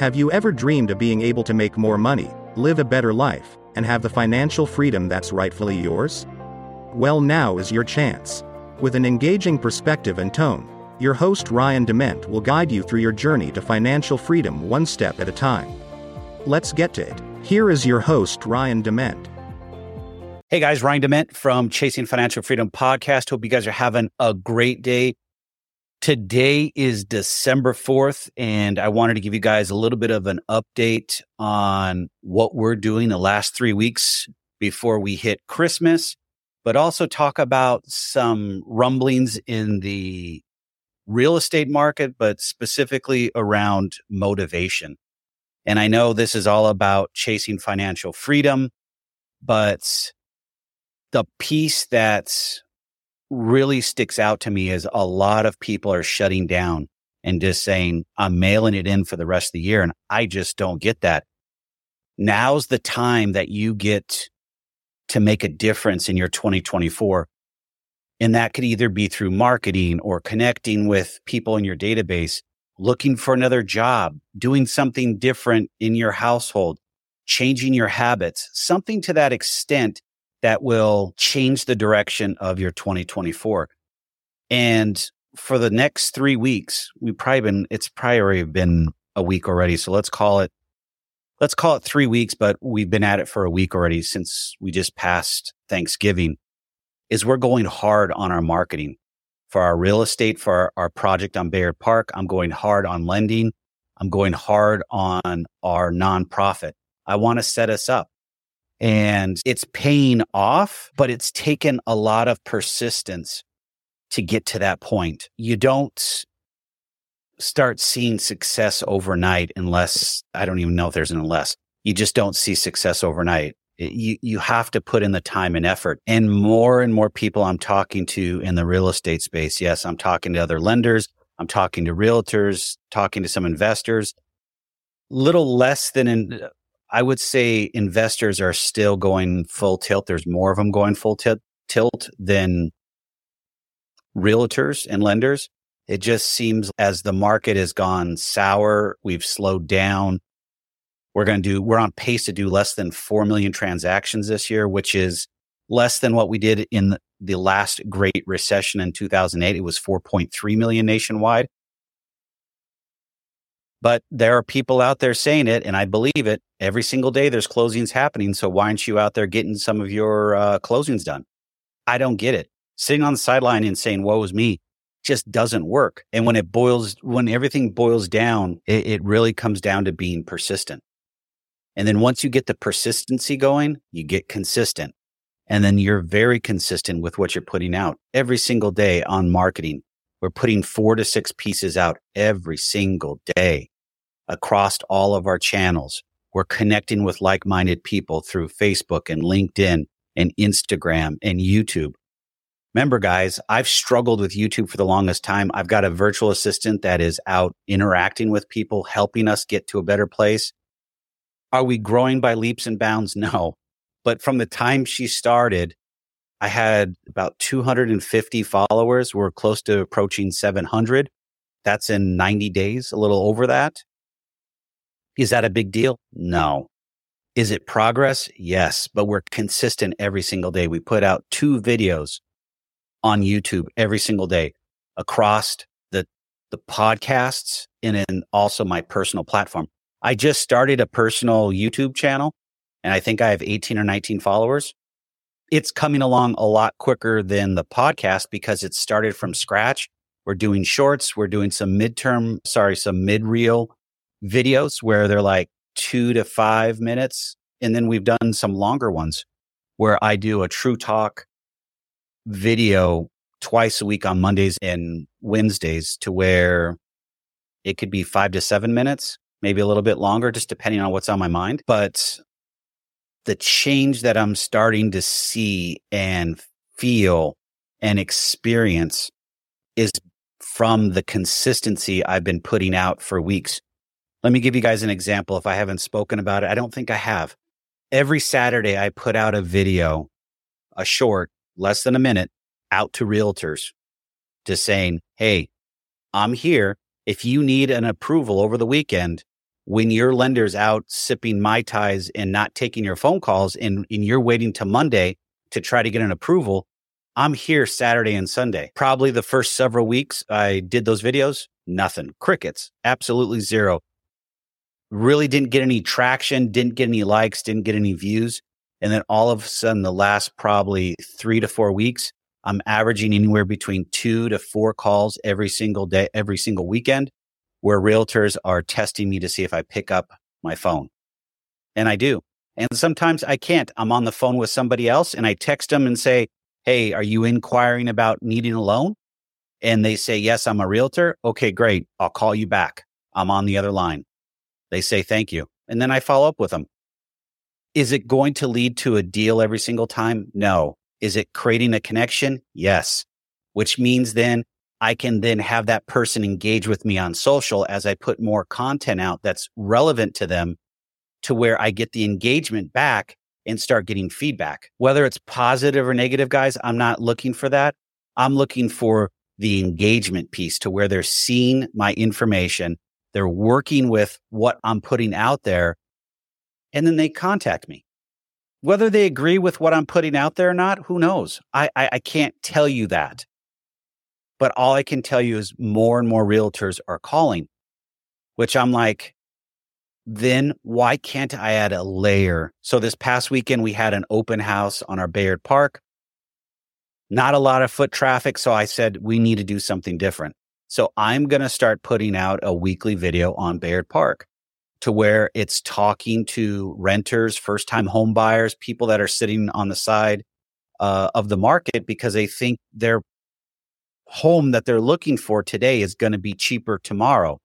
Have you ever dreamed of being able to make more money, live a better life, and have the financial freedom that's rightfully yours? Well, now is your chance. With an engaging perspective and tone, your host Ryan Dement will guide you through your journey to financial freedom one step at a time. Let's get to it. Here is your host, Ryan Dement. Hey guys, Ryan Dement from Chasing Financial Freedom Podcast. Hope you guys are having a great day. Today is December 4th, and I wanted to give you guys a little bit of an update on what we're doing the last three weeks before we hit Christmas, but also talk about some rumblings in the real estate market, but specifically around motivation. And I know this is all about chasing financial freedom, but the piece that really sticks out to me is a lot of people are shutting down and just saying, I'm mailing it in for the rest of the year. And I just don't get that. Now's the time that you get to make a difference in your 2024. And that could either be through marketing or connecting with people in your database, looking for another job, doing something different in your household, changing your habits, something to that extent that will change the direction of your 2024. And for the next three weeks, we've probably been, it's probably been a week already. So let's call it, let's call it three weeks, but we've been at it for a week already since we just passed Thanksgiving is we're going hard on our marketing for our real estate, for our, our project on Bayard Park. I'm going hard on lending. I'm going hard on our nonprofit. I want to set us up and it's paying off, but it's taken a lot of persistence to get to that point. You don't start seeing success overnight unless I don't even know if there's an unless. You just don't see success overnight. You, you have to put in the time and effort. And more and more people I'm talking to in the real estate space. Yes, I'm talking to other lenders. I'm talking to realtors, talking to some investors. Little less than in, I would say investors are still going full tilt. There's more of them going full t- tilt than realtors and lenders. It just seems as the market has gone sour, we've slowed down. We're going to do, we're on pace to do less than 4 million transactions this year, which is less than what we did in the last great recession in 2008. It was 4.3 million nationwide. But there are people out there saying it, and I believe it. Every single day there's closings happening. So why aren't you out there getting some of your uh, closings done? I don't get it. Sitting on the sideline and saying, woe is me, just doesn't work. And when it boils, when everything boils down, it, it really comes down to being persistent. And then once you get the persistency going, you get consistent. And then you're very consistent with what you're putting out every single day on marketing. We're putting four to six pieces out every single day across all of our channels. We're connecting with like-minded people through Facebook and LinkedIn and Instagram and YouTube. Remember, guys, I've struggled with YouTube for the longest time. I've got a virtual assistant that is out interacting with people, helping us get to a better place. Are we growing by leaps and bounds? No. But from the time she started, I had about 250 followers. We're close to approaching 700. That's in 90 days, a little over that. Is that a big deal? No. Is it progress? Yes, but we're consistent every single day. We put out two videos on YouTube every single day across the, the podcasts and then also my personal platform. I just started a personal YouTube channel and I think I have 18 or 19 followers. It's coming along a lot quicker than the podcast because it started from scratch. We're doing shorts. We're doing some midterm, sorry, some mid reel videos where they're like two to five minutes. And then we've done some longer ones where I do a true talk video twice a week on Mondays and Wednesdays to where it could be five to seven minutes, maybe a little bit longer, just depending on what's on my mind. But the change that I'm starting to see and feel and experience is from the consistency I've been putting out for weeks. Let me give you guys an example. If I haven't spoken about it, I don't think I have. Every Saturday, I put out a video, a short, less than a minute, out to realtors to saying, Hey, I'm here. If you need an approval over the weekend, when your lender's out sipping Mai Tais and not taking your phone calls and, and you're waiting to Monday to try to get an approval, I'm here Saturday and Sunday. Probably the first several weeks I did those videos, nothing. Crickets, absolutely zero. Really didn't get any traction, didn't get any likes, didn't get any views. And then all of a sudden, the last probably three to four weeks, I'm averaging anywhere between two to four calls every single day, every single weekend, where realtors are testing me to see if I pick up my phone. And I do. And sometimes I can't. I'm on the phone with somebody else and I text them and say, Hey, are you inquiring about needing a loan? And they say, Yes, I'm a realtor. Okay, great. I'll call you back. I'm on the other line. They say, Thank you. And then I follow up with them. Is it going to lead to a deal every single time? No. Is it creating a connection? Yes. Which means then I can then have that person engage with me on social as I put more content out that's relevant to them to where I get the engagement back and start getting feedback. Whether it's positive or negative, guys, I'm not looking for that. I'm looking for the engagement piece to where they're seeing my information. They're working with what I'm putting out there and then they contact me. Whether they agree with what I'm putting out there or not, who knows? I, I, I can't tell you that. But all I can tell you is more and more realtors are calling, which I'm like, then why can't I add a layer? So this past weekend, we had an open house on our Bayard Park. Not a lot of foot traffic. So I said, we need to do something different. So I'm going to start putting out a weekly video on Bayard Park to where it's talking to renters, first time home buyers, people that are sitting on the side uh, of the market because they think their home that they're looking for today is going to be cheaper tomorrow,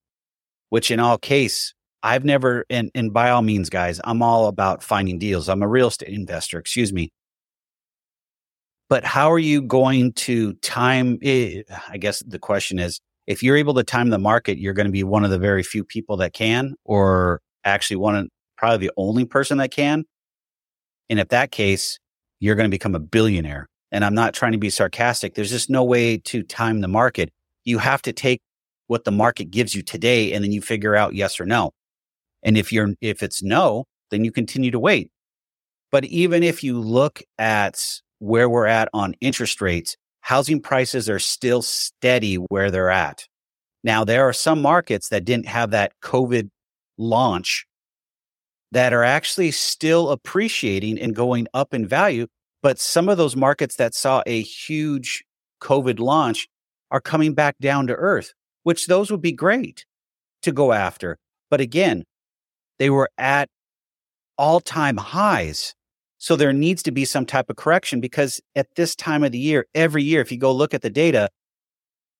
which in all case, I've never, and, and by all means, guys, I'm all about finding deals. I'm a real estate investor, excuse me. But how are you going to time? It? Eh, I guess the question is, if you're able to time the market, you're going to be one of the very few people that can, or actually one of probably the only person that can. And if that case, you're going to become a billionaire. And I'm not trying to be sarcastic. There's just no way to time the market. You have to take what the market gives you today and then you figure out yes or no. And if you're, if it's no, then you continue to wait. But even if you look at where we're at on interest rates, housing prices are still steady where they're at. Now, there are some markets that didn't have that COVID launch that are actually still appreciating and going up in value. But some of those markets that saw a huge COVID launch are coming back down to earth, which those would be great to go after. But again, they were at all time highs. So there needs to be some type of correction because at this time of the year, every year, if you go look at the data,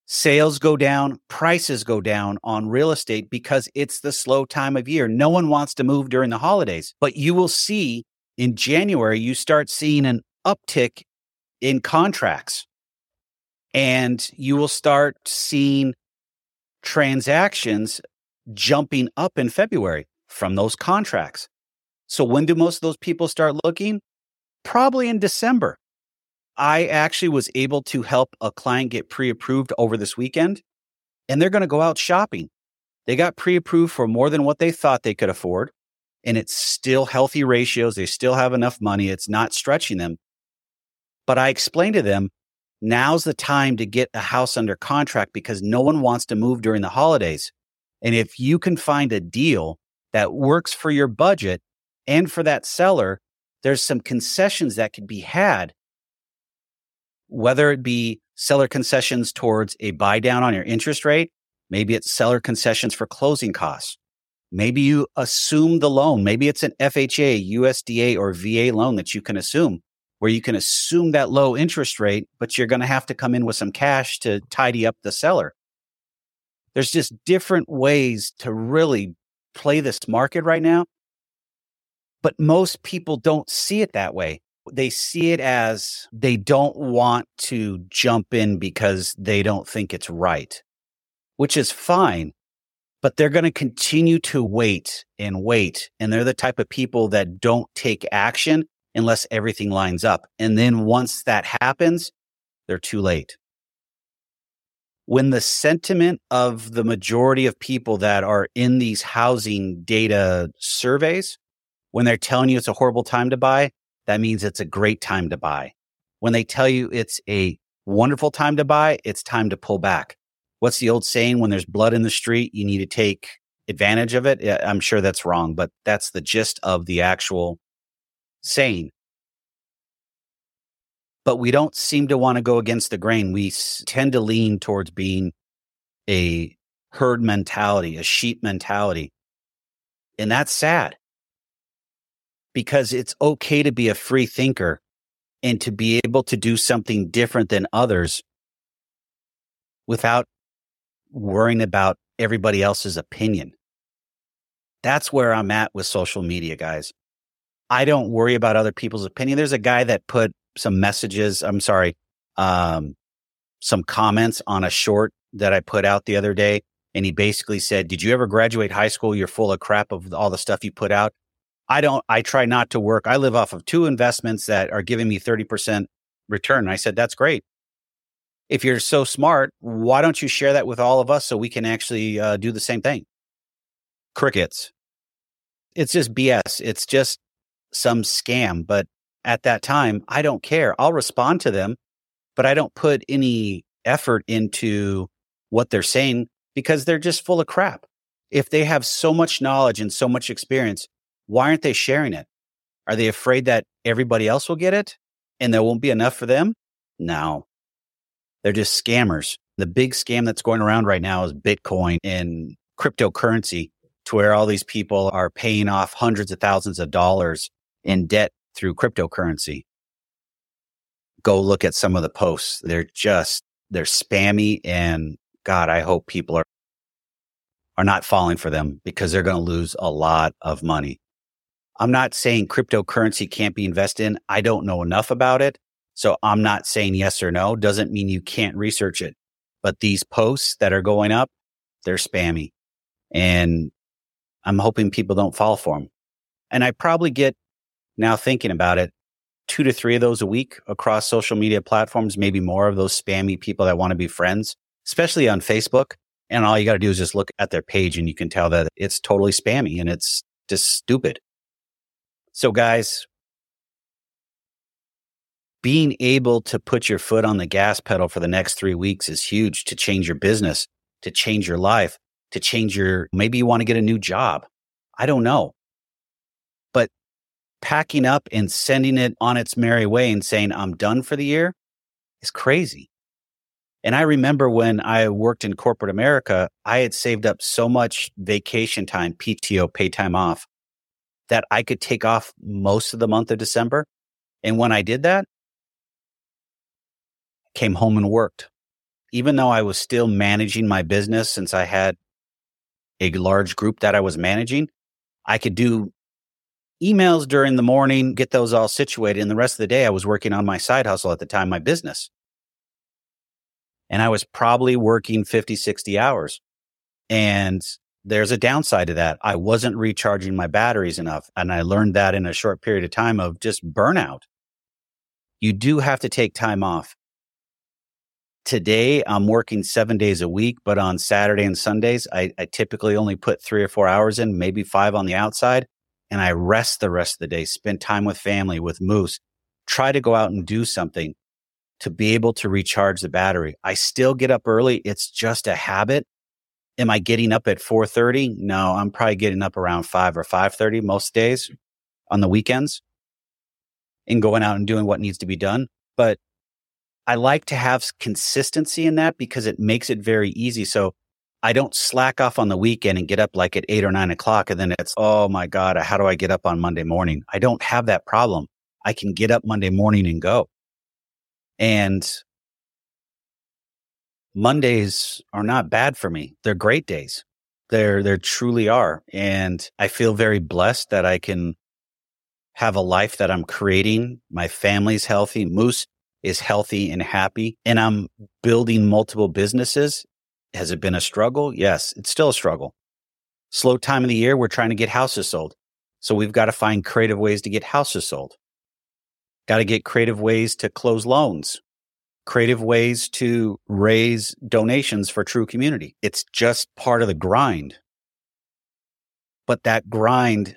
sales go down, prices go down on real estate because it's the slow time of year. No one wants to move during the holidays, but you will see in January, you start seeing an uptick in contracts and you will start seeing transactions jumping up in February from those contracts. So when do most of those people start looking? Probably in December. I actually was able to help a client get pre approved over this weekend, and they're going to go out shopping. They got pre approved for more than what they thought they could afford, and it's still healthy ratios. They still have enough money. It's not stretching them. But I explained to them now's the time to get a house under contract because no one wants to move during the holidays. And if you can find a deal that works for your budget and for that seller, there's some concessions that could be had, whether it be seller concessions towards a buy down on your interest rate, maybe it's seller concessions for closing costs. Maybe you assume the loan. Maybe it's an FHA, USDA, or VA loan that you can assume, where you can assume that low interest rate, but you're going to have to come in with some cash to tidy up the seller. There's just different ways to really play this market right now but most people don't see it that way. They see it as they don't want to jump in because they don't think it's right, which is fine. But they're going to continue to wait and wait. And they're the type of people that don't take action unless everything lines up. And then once that happens, they're too late. when the sentiment of the majority of people that are in these housing data surveys, when they're telling you it's a horrible time to buy, that means it's a great time to buy. When they tell you it's a wonderful time to buy, it's time to pull back. What's the old saying? When there's blood in the street, you need to take advantage of it. I'm sure that's wrong, but that's the gist of the actual saying. But we don't seem to want to go against the grain. We tend to lean towards being a herd mentality, a sheep mentality. And that's sad because it's okay to be a free thinker and to be able to do something different than others without worrying about everybody else's opinion. That's where I'm at with social media, guys. I don't worry about other people's opinion. There's a guy that put some messages, I'm sorry, um, some comments on a short that I put out the other day. And he basically said, Did you ever graduate high school? You're full of crap of all the stuff you put out. I don't, I try not to work. I live off of two investments that are giving me 30% return. And I said, That's great. If you're so smart, why don't you share that with all of us so we can actually uh, do the same thing? Crickets. It's just BS. It's just some scam. But at that time, I don't care. I'll respond to them, but I don't put any effort into what they're saying because they're just full of crap. If they have so much knowledge and so much experience, why aren't they sharing it? Are they afraid that everybody else will get it and there won't be enough for them? No. They're just scammers. The big scam that's going around right now is Bitcoin and cryptocurrency to where all these people are paying off hundreds of thousands of dollars in debt through cryptocurrency. Go look at some of the posts. They're just, they're spammy and God, I hope people are, are not falling for them because they're going to lose a lot of money. I'm not saying cryptocurrency can't be invested in. I don't know enough about it. So I'm not saying yes or no. Doesn't mean you can't research it. But these posts that are going up, they're spammy. And I'm hoping people don't fall for them. And I probably get now thinking about it, two to three of those a week across social media platforms, maybe more of those spammy people that want to be friends, especially on Facebook. And all you got to do is just look at their page and you can tell that it's totally spammy and it's just stupid. So, guys, being able to put your foot on the gas pedal for the next three weeks is huge to change your business, to change your life, to change your, maybe you want to get a new job. I don't know. Packing up and sending it on its merry way and saying, I'm done for the year is crazy. And I remember when I worked in corporate America, I had saved up so much vacation time, PTO, pay time off that I could take off most of the month of December. And when I did that, I came home and worked. Even though I was still managing my business since I had a large group that I was managing, I could do emails during the morning, get those all situated. And the rest of the day, I was working on my side hustle at the time, my business. And I was probably working 50, 60 hours. And there's a downside to that. I wasn't recharging my batteries enough. And I learned that in a short period of time of just burnout. You do have to take time off. Today, I'm working seven days a week, but on Saturday and Sundays, I, I typically only put three or four hours in, maybe five on the outside. And I rest the rest of the day, spend time with family, with Moose, try to go out and do something to be able to recharge the battery. I still get up early. It's just a habit am I getting up at 4:30? No, I'm probably getting up around 5 or 5:30 most days on the weekends and going out and doing what needs to be done. But I like to have consistency in that because it makes it very easy. So I don't slack off on the weekend and get up like at eight or nine o'clock. And then it's, oh my God, how do I get up on Monday morning? I don't have that problem. I can get up Monday morning and go. And Mondays are not bad for me. They're great days. They're, they truly are. And I feel very blessed that I can have a life that I'm creating. My family's healthy. Moose is healthy and happy. And I'm building multiple businesses. Has it been a struggle? Yes, it's still a struggle. Slow time of the year, we're trying to get houses sold. So we've got to find creative ways to get houses sold. Got to get creative ways to close loans creative ways to raise donations for True Community. It's just part of the grind. But that grind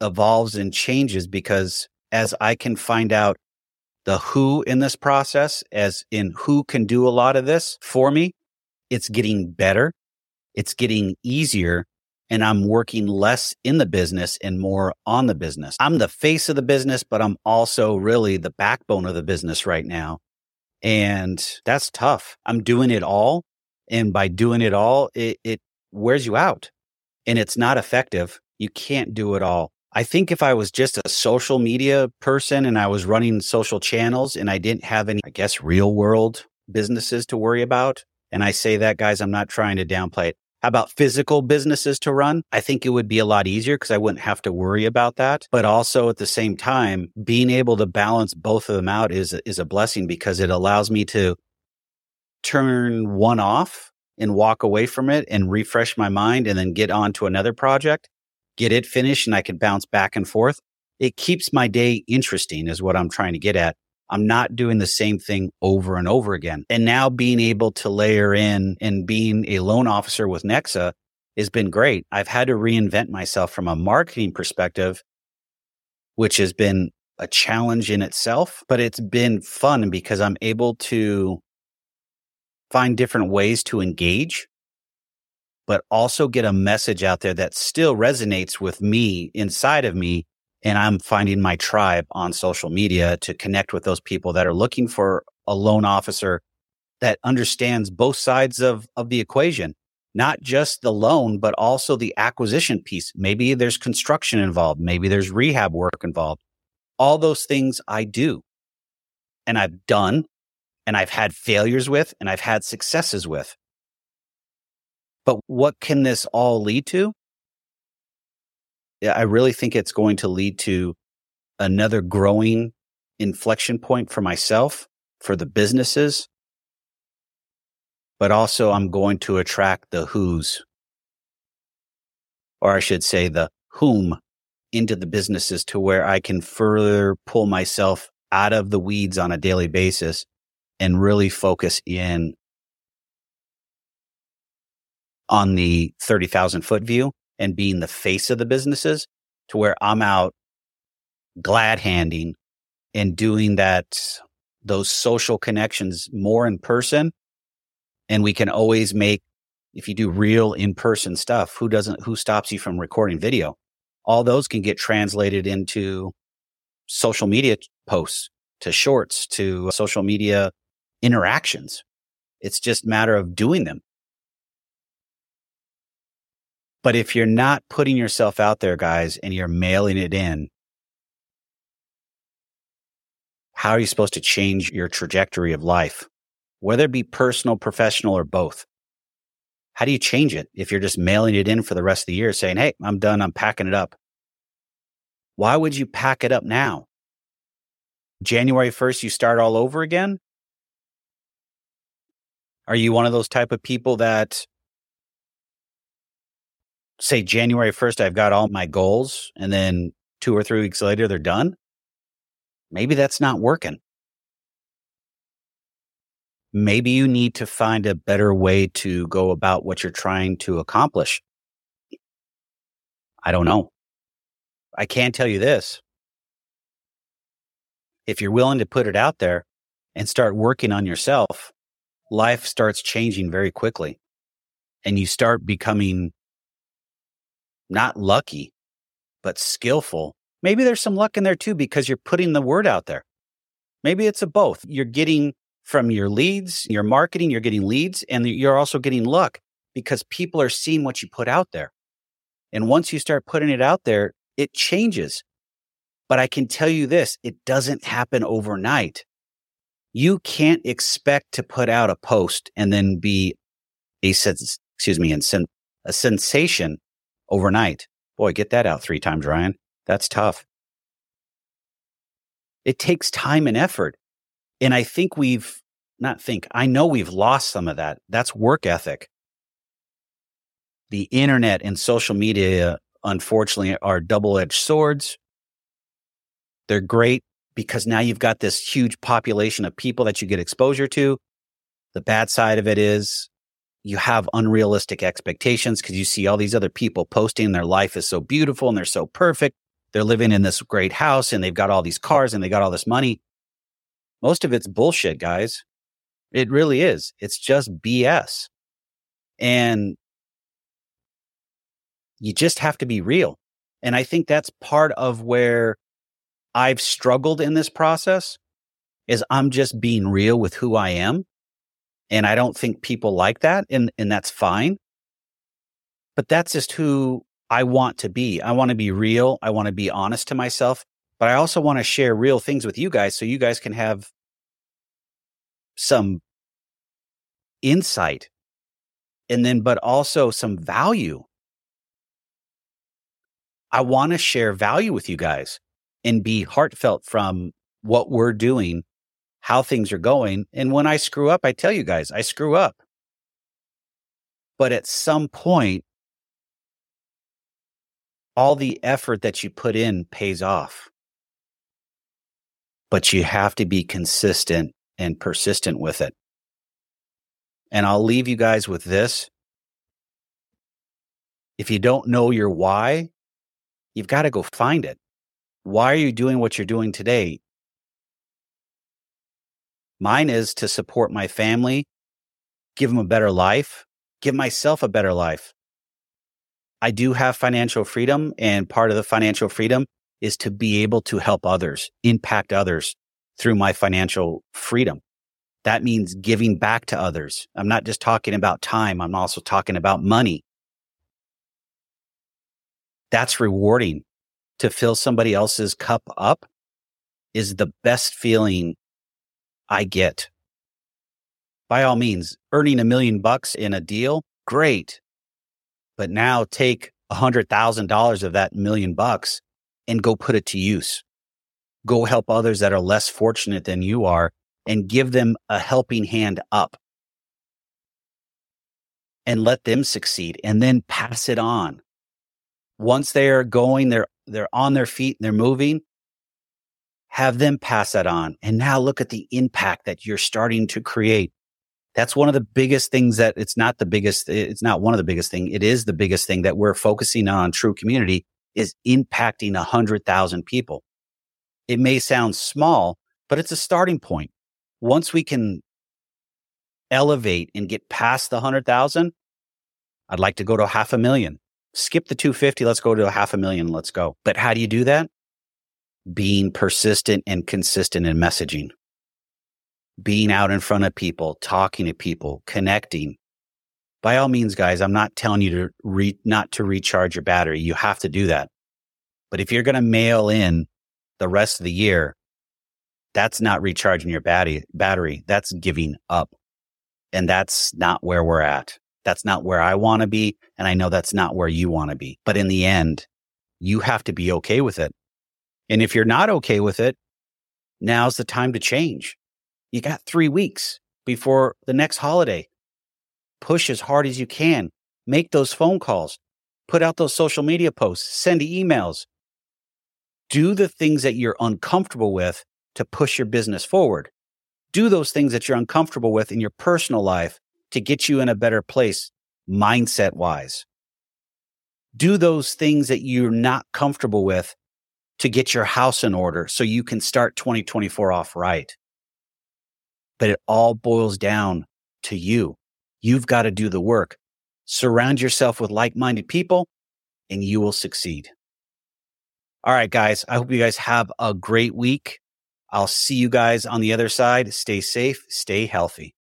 evolves and changes because as I can find out the who in this process, as in who can do a lot of this for me, it's getting better. It's getting easier. And I'm working less in the business and more on the business. I'm the face of the business, but I'm also really the backbone of the business right now. And that's tough. I'm doing it all. And by doing it all, it, it wears you out and it's not effective. You can't do it all. I think if I was just a social media person and I was running social channels and I didn't have any, I guess, real world businesses to worry about. And I say that, guys, I'm not trying to downplay it. How about physical businesses to run? I think it would be a lot easier because I wouldn't have to worry about that. But also at the same time, being able to balance both of them out is, is a blessing because it allows me to turn one off and walk away from it and refresh my mind and then get on to another project get it finished and I can bounce back and forth. It keeps my day interesting is what I'm trying to get at. I'm not doing the same thing over and over again. And now being able to layer in and being a loan officer with Nexa has been great. I've had to reinvent myself from a marketing perspective, which has been a challenge in itself, but it's been fun because I'm able to find different ways to engage but also get a message out there that still resonates with me inside of me. And I'm finding my tribe on social media to connect with those people that are looking for a loan officer that understands both sides of, of the equation, not just the loan, but also the acquisition piece. Maybe there's construction involved. Maybe there's rehab work involved. All those things I do and I've done and I've had failures with and I've had successes with. But what can this all lead to? I really think it's going to lead to another growing inflection point for myself, for the businesses, but also I'm going to attract the who's, or I should say the whom into the businesses to where I can further pull myself out of the weeds on a daily basis and really focus in on the 30,000 foot view and being the face of the businesses to where I'm out glad handing and doing that, those social connections more in person. And we can always make, if you do real in person stuff, who doesn't, who stops you from recording video? All those can get translated into social media posts to shorts to social media interactions. It's just matter of doing them. But if you're not putting yourself out there, guys, and you're mailing it in, how are you supposed to change your trajectory of life? Whether it be personal, professional, or both. How do you change it if you're just mailing it in for the rest of the year saying, Hey, I'm done. I'm packing it up. Why would you pack it up now? January 1st, you start all over again? Are you one of those type of people that say January 1st, I've got all my goals and then two or three weeks later, they're done. Maybe that's not working. Maybe you need to find a better way to go about what you're trying to accomplish. I don't know. I can tell you this. If you're willing to put it out there and start working on yourself, life starts changing very quickly and you start becoming not lucky, but skillful. Maybe there's some luck in there too because you're putting the word out there. Maybe it's a both. You're getting from your leads, your marketing, you're getting leads, and you're also getting luck because people are seeing what you put out there. And once you start putting it out there, it changes. But I can tell you this it doesn't happen overnight. You can't expect to put out a post and then be a sense, excuse me, a sensation overnight. Boy, get that out three times, Ryan. That's tough. It takes time and effort. And I think we've not think, I know we've lost some of that. That's work ethic. The internet and social media, unfortunately, are double edged swords. They're great because now you've got this huge population of people that you get exposure to. The bad side of it is you have unrealistic expectations because you see all these other people posting their life is so beautiful and they're so perfect. They're living in this great house and they've got all these cars and they got all this money. Most of it's bullshit, guys. It really is. It's just BS. And you just have to be real. And I think that's part of where I've struggled in this process is I'm just being real with who I am. And I don't think people like that. And, and that's fine. But that's just who I want to be. I want to be real. I want to be honest to myself, but I also want to share real things with you guys so you guys can have some insight and then, but also some value. I want to share value with you guys and be heartfelt from what we're doing, how things are going. And when I screw up, I tell you guys, I screw up. But at some point, all the effort that you put in pays off. But you have to be consistent and persistent with it. And I'll leave you guys with this. If you don't know your why, you've got to go find it. Why are you doing what you're doing today? Mine is to support my family, give them a better life, give myself a better life. I do have financial freedom, and part of the financial freedom is to be able to help others, impact others through my financial freedom. That means giving back to others. I'm not just talking about time, I'm also talking about money. That's rewarding. To fill somebody else's cup up is the best feeling I get. By all means, earning a million bucks in a deal, great. But now take a hundred thousand dollars of that million bucks and go put it to use. Go help others that are less fortunate than you are and give them a helping hand up and let them succeed and then pass it on. Once they're going, they're, they're on their feet and they're moving, have them pass that on. And now look at the impact that you're starting to create. That's one of the biggest things that it's not the biggest it's not one of the biggest thing it is the biggest thing that we're focusing on true community is impacting a hundred thousand people. It may sound small but it's a starting point. Once we can elevate and get past the hundred thousand i'd like to go to half a million. Skip the 250 let's go to a half a million let's go. But how do you do that being persistent and consistent in messaging being out in front of people, talking to people, connecting. By all means, guys, I'm not telling you to re- not to recharge your battery. You have to do that. But if you're going to mail in the rest of the year, that's not recharging your battery, battery. That's giving up. And that's not where we're at. That's not where I want to be. And I know that's not where you want to be. But in the end, you have to be okay with it. And if you're not okay with it, now's the time to change. You got three weeks before the next holiday. Push as hard as you can. Make those phone calls. Put out those social media posts. Send emails. Do the things that you're uncomfortable with to push your business forward. Do those things that you're uncomfortable with in your personal life to get you in a better place mindset wise. Do those things that you're not comfortable with to get your house in order so you can start 2024 off right but it all boils down to you. You've got to do the work. Surround yourself with like minded people and you will succeed. All right, guys. I hope you guys have a great week. I'll see you guys on the other side. Stay safe, stay healthy.